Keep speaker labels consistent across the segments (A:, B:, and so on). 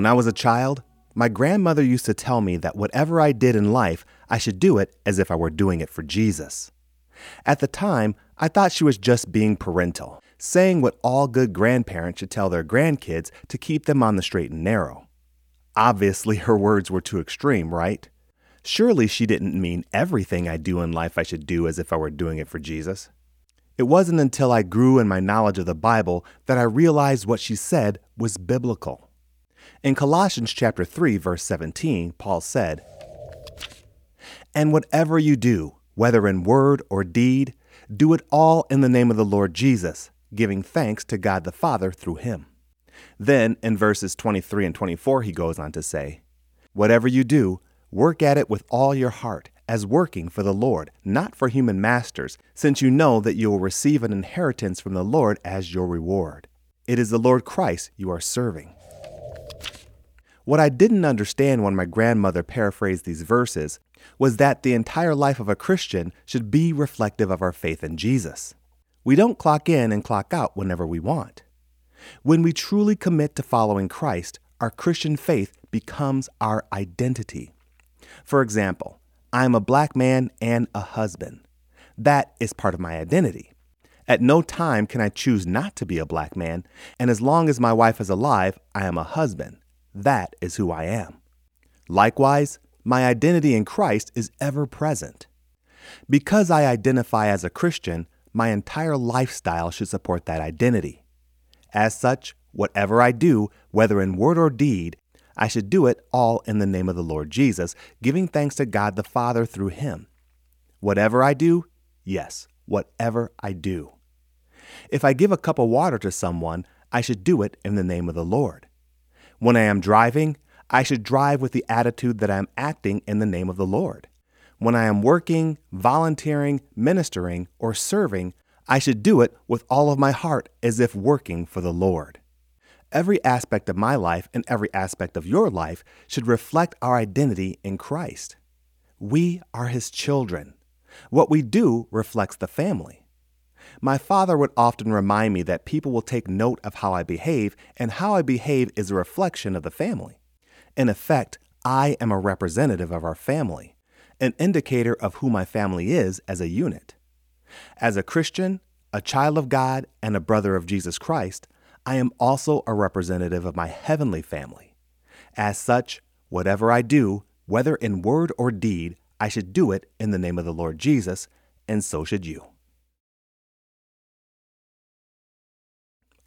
A: When I was a child, my grandmother used to tell me that whatever I did in life, I should do it as if I were doing it for Jesus. At the time, I thought she was just being parental, saying what all good grandparents should tell their grandkids to keep them on the straight and narrow. Obviously, her words were too extreme, right? Surely she didn't mean everything I do in life I should do as if I were doing it for Jesus. It wasn't until I grew in my knowledge of the Bible that I realized what she said was biblical. In Colossians chapter 3 verse 17, Paul said, "And whatever you do, whether in word or deed, do it all in the name of the Lord Jesus, giving thanks to God the Father through him." Then in verses 23 and 24 he goes on to say, "Whatever you do, work at it with all your heart, as working for the Lord, not for human masters, since you know that you will receive an inheritance from the Lord as your reward. It is the Lord Christ you are serving." What I didn't understand when my grandmother paraphrased these verses was that the entire life of a Christian should be reflective of our faith in Jesus. We don't clock in and clock out whenever we want. When we truly commit to following Christ, our Christian faith becomes our identity. For example, I am a black man and a husband. That is part of my identity. At no time can I choose not to be a black man, and as long as my wife is alive, I am a husband. That is who I am. Likewise, my identity in Christ is ever present. Because I identify as a Christian, my entire lifestyle should support that identity. As such, whatever I do, whether in word or deed, I should do it all in the name of the Lord Jesus, giving thanks to God the Father through him. Whatever I do, yes, whatever I do. If I give a cup of water to someone, I should do it in the name of the Lord. When I am driving, I should drive with the attitude that I am acting in the name of the Lord. When I am working, volunteering, ministering, or serving, I should do it with all of my heart as if working for the Lord. Every aspect of my life and every aspect of your life should reflect our identity in Christ. We are His children. What we do reflects the family. My father would often remind me that people will take note of how I behave, and how I behave is a reflection of the family. In effect, I am a representative of our family, an indicator of who my family is as a unit. As a Christian, a child of God, and a brother of Jesus Christ, I am also a representative of my heavenly family. As such, whatever I do, whether in word or deed, I should do it in the name of the Lord Jesus, and so should you.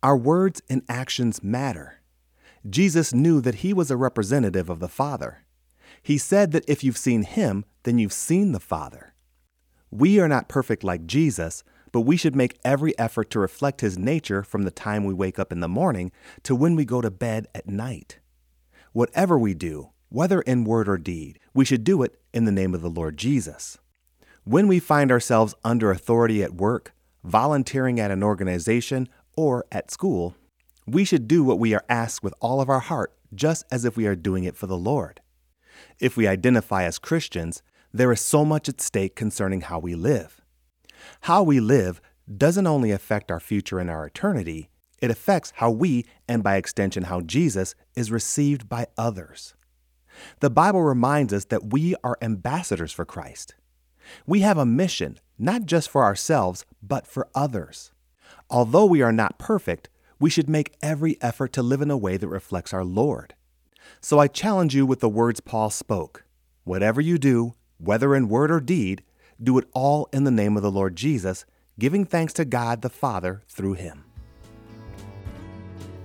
A: Our words and actions matter. Jesus knew that he was a representative of the Father. He said that if you've seen him, then you've seen the Father. We are not perfect like Jesus, but we should make every effort to reflect his nature from the time we wake up in the morning to when we go to bed at night. Whatever we do, whether in word or deed, we should do it in the name of the Lord Jesus. When we find ourselves under authority at work, volunteering at an organization, or at school, we should do what we are asked with all of our heart, just as if we are doing it for the Lord. If we identify as Christians, there is so much at stake concerning how we live. How we live doesn't only affect our future and our eternity, it affects how we, and by extension, how Jesus, is received by others. The Bible reminds us that we are ambassadors for Christ. We have a mission, not just for ourselves, but for others. Although we are not perfect, we should make every effort to live in a way that reflects our Lord. So I challenge you with the words Paul spoke Whatever you do, whether in word or deed, do it all in the name of the Lord Jesus, giving thanks to God the Father through him.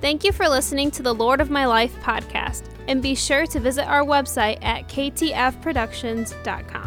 B: Thank you for listening to the Lord of My Life podcast, and be sure to visit our website at ktfproductions.com.